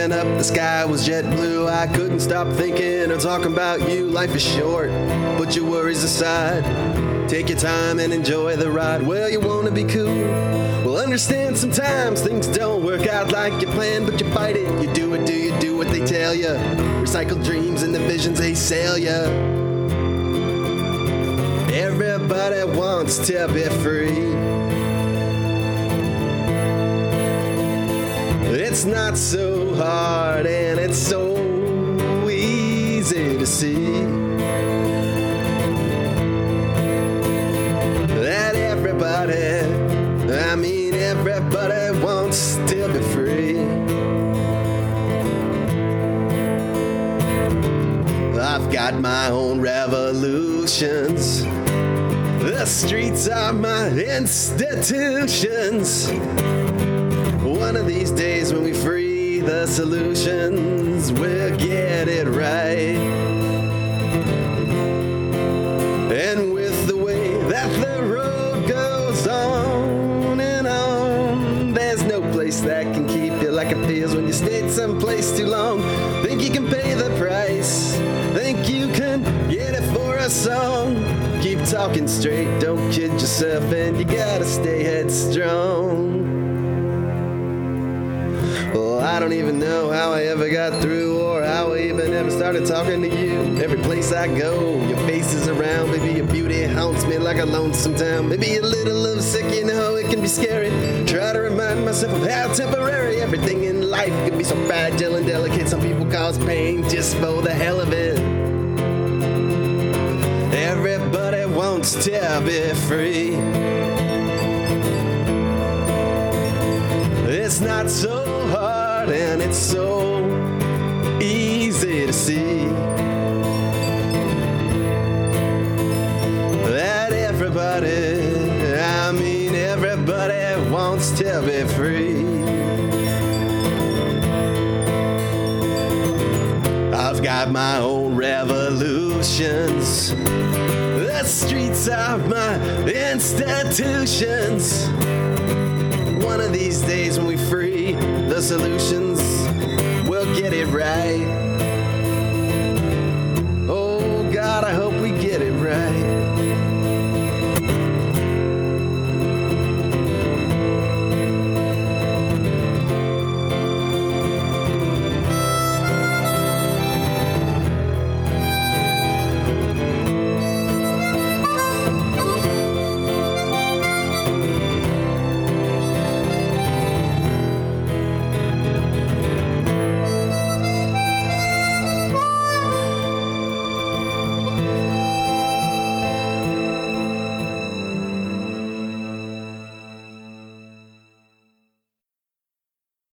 looking up, the sky was jet blue. I couldn't stop thinking or talking about you. Life is short, put your worries aside. Take your time and enjoy the ride. Well, you wanna be cool. Well, understand sometimes things don't work out like you planned, but you fight it. You do it, do you do what they tell you? Recycle dreams and the visions they sell you. Everybody wants to be free. It's not so hard and it's so easy to see that everybody, I mean, everybody wants to be free. I've got my own revolutions. The streets are my institutions. One of these days when we free the solutions, we'll get it right. And with the way that the road goes on and on, there's no place that can keep you like it feels when you stayed someplace too long. Think you can pay the price, think you can get it for a song. Keep talking straight, don't kid yourself, and you gotta stay headstrong. I don't even know how I ever got through or how I even ever started talking to you. Every place I go, your face is around. Maybe your beauty haunts me like a lonesome town. Maybe a little love sick, you know, it can be scary. Try to remind myself of how temporary everything in life can be so fragile and delicate. Some people cause pain just for the hell of it. Everybody wants to be free. It's not so hard and it's so easy to see that everybody, I mean, everybody wants to be free. I've got my own revolutions. The streets are my institutions. One of these days when we Solutions, we'll get it right. Oh God, I hope